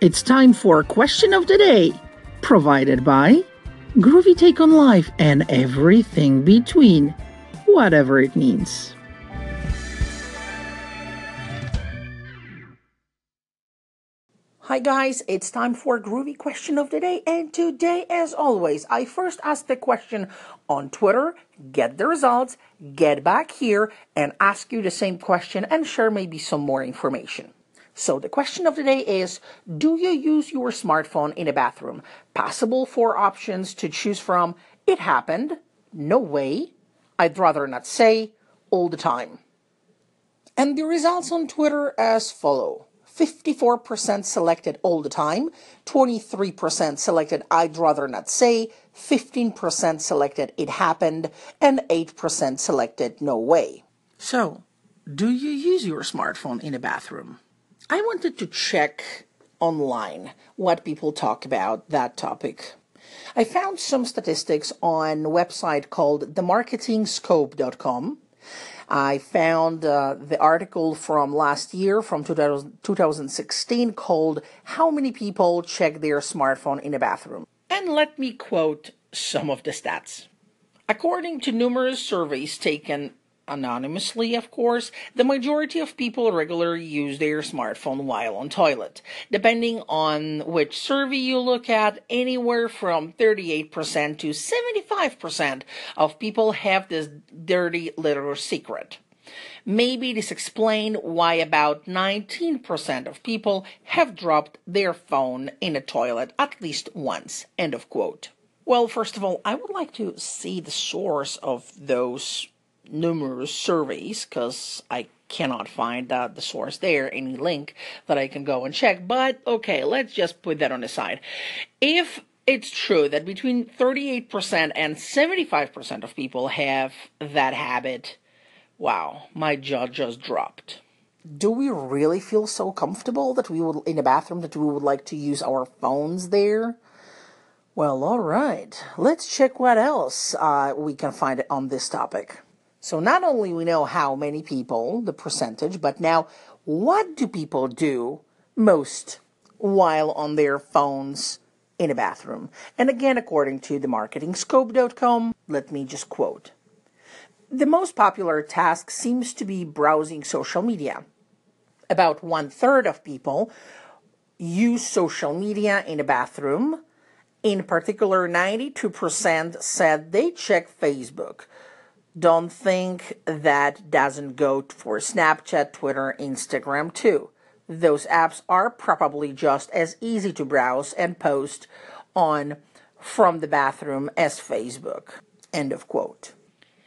It's time for Question of the Day, provided by Groovy Take on Life and everything between, whatever it means. Hi guys, it's time for Groovy Question of the Day, and today, as always, I first ask the question on Twitter, get the results, get back here, and ask you the same question and share maybe some more information. So the question of the day is, do you use your smartphone in a bathroom? Possible four options to choose from. It happened. No way. I'd rather not say. All the time. And the results on Twitter as follow. 54% selected all the time, 23% selected I'd rather not say, 15% selected it happened, and 8% selected no way. So, do you use your smartphone in a bathroom? I wanted to check online what people talk about that topic. I found some statistics on a website called themarketingscope.com I found uh, the article from last year, from 2000, 2016, called How Many People Check Their Smartphone in a Bathroom? And let me quote some of the stats. According to numerous surveys taken anonymously, of course, the majority of people regularly use their smartphone while on toilet. Depending on which survey you look at, anywhere from 38% to 75% of people have this dirty little secret. Maybe this explains why about 19% of people have dropped their phone in a toilet at least once. End of quote. Well, first of all, I would like to see the source of those numerous surveys because I cannot find uh, the source there, any link that I can go and check. But okay, let's just put that on the side. If it's true that between 38% and 75% of people have that habit, wow, my jaw just dropped. Do we really feel so comfortable that we would in a bathroom that we would like to use our phones there? Well, all right. Let's check what else uh, we can find on this topic. So not only we know how many people, the percentage, but now what do people do most while on their phones in a bathroom? And again, according to the marketingscope.com, let me just quote. The most popular task seems to be browsing social media. About one third of people use social media in a bathroom. In particular, 92% said they check Facebook don't think that doesn't go for Snapchat, Twitter, Instagram too. Those apps are probably just as easy to browse and post on from the bathroom as Facebook. End of quote.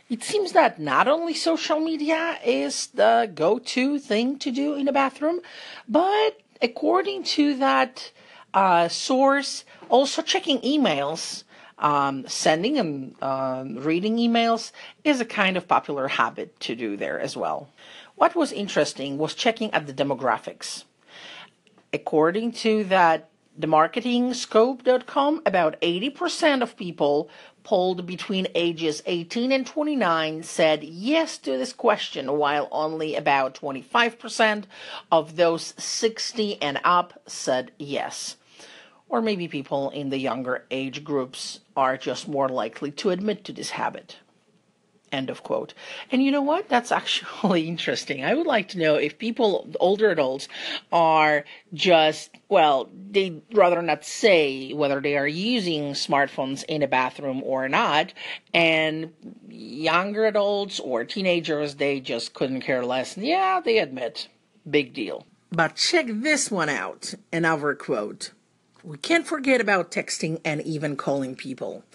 It seems that not only social media is the go to thing to do in a bathroom, but according to that uh, source, also checking emails um, sending and uh, reading emails is a kind of popular habit to do there as well. What was interesting was checking at the demographics. According to that themarketingscope.com, about 80% of people polled between ages 18 and 29 said yes to this question, while only about 25% of those 60 and up said yes or maybe people in the younger age groups are just more likely to admit to this habit. End of quote. And you know what? That's actually interesting. I would like to know if people, older adults, are just, well, they'd rather not say whether they are using smartphones in a bathroom or not. And younger adults or teenagers, they just couldn't care less. Yeah, they admit. Big deal. But check this one out. Another quote. We can't forget about texting and even calling people.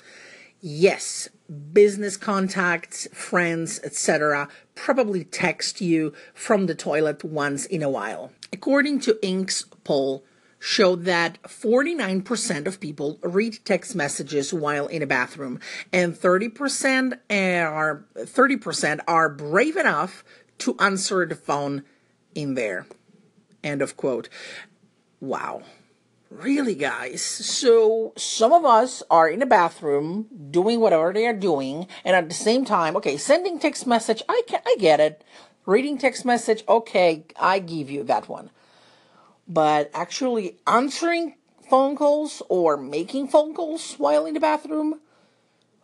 Yes, business contacts, friends, etc. probably text you from the toilet once in a while. According to Inc.'s poll, showed that 49% of people read text messages while in a bathroom and 30% are 30% are brave enough to answer the phone in there. End of quote. Wow. Really, guys? So, some of us are in the bathroom doing whatever they are doing, and at the same time, okay, sending text message, I, can, I get it. Reading text message, okay, I give you that one. But actually answering phone calls or making phone calls while in the bathroom,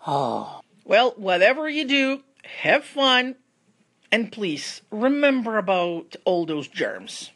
oh. Well, whatever you do, have fun, and please remember about all those germs.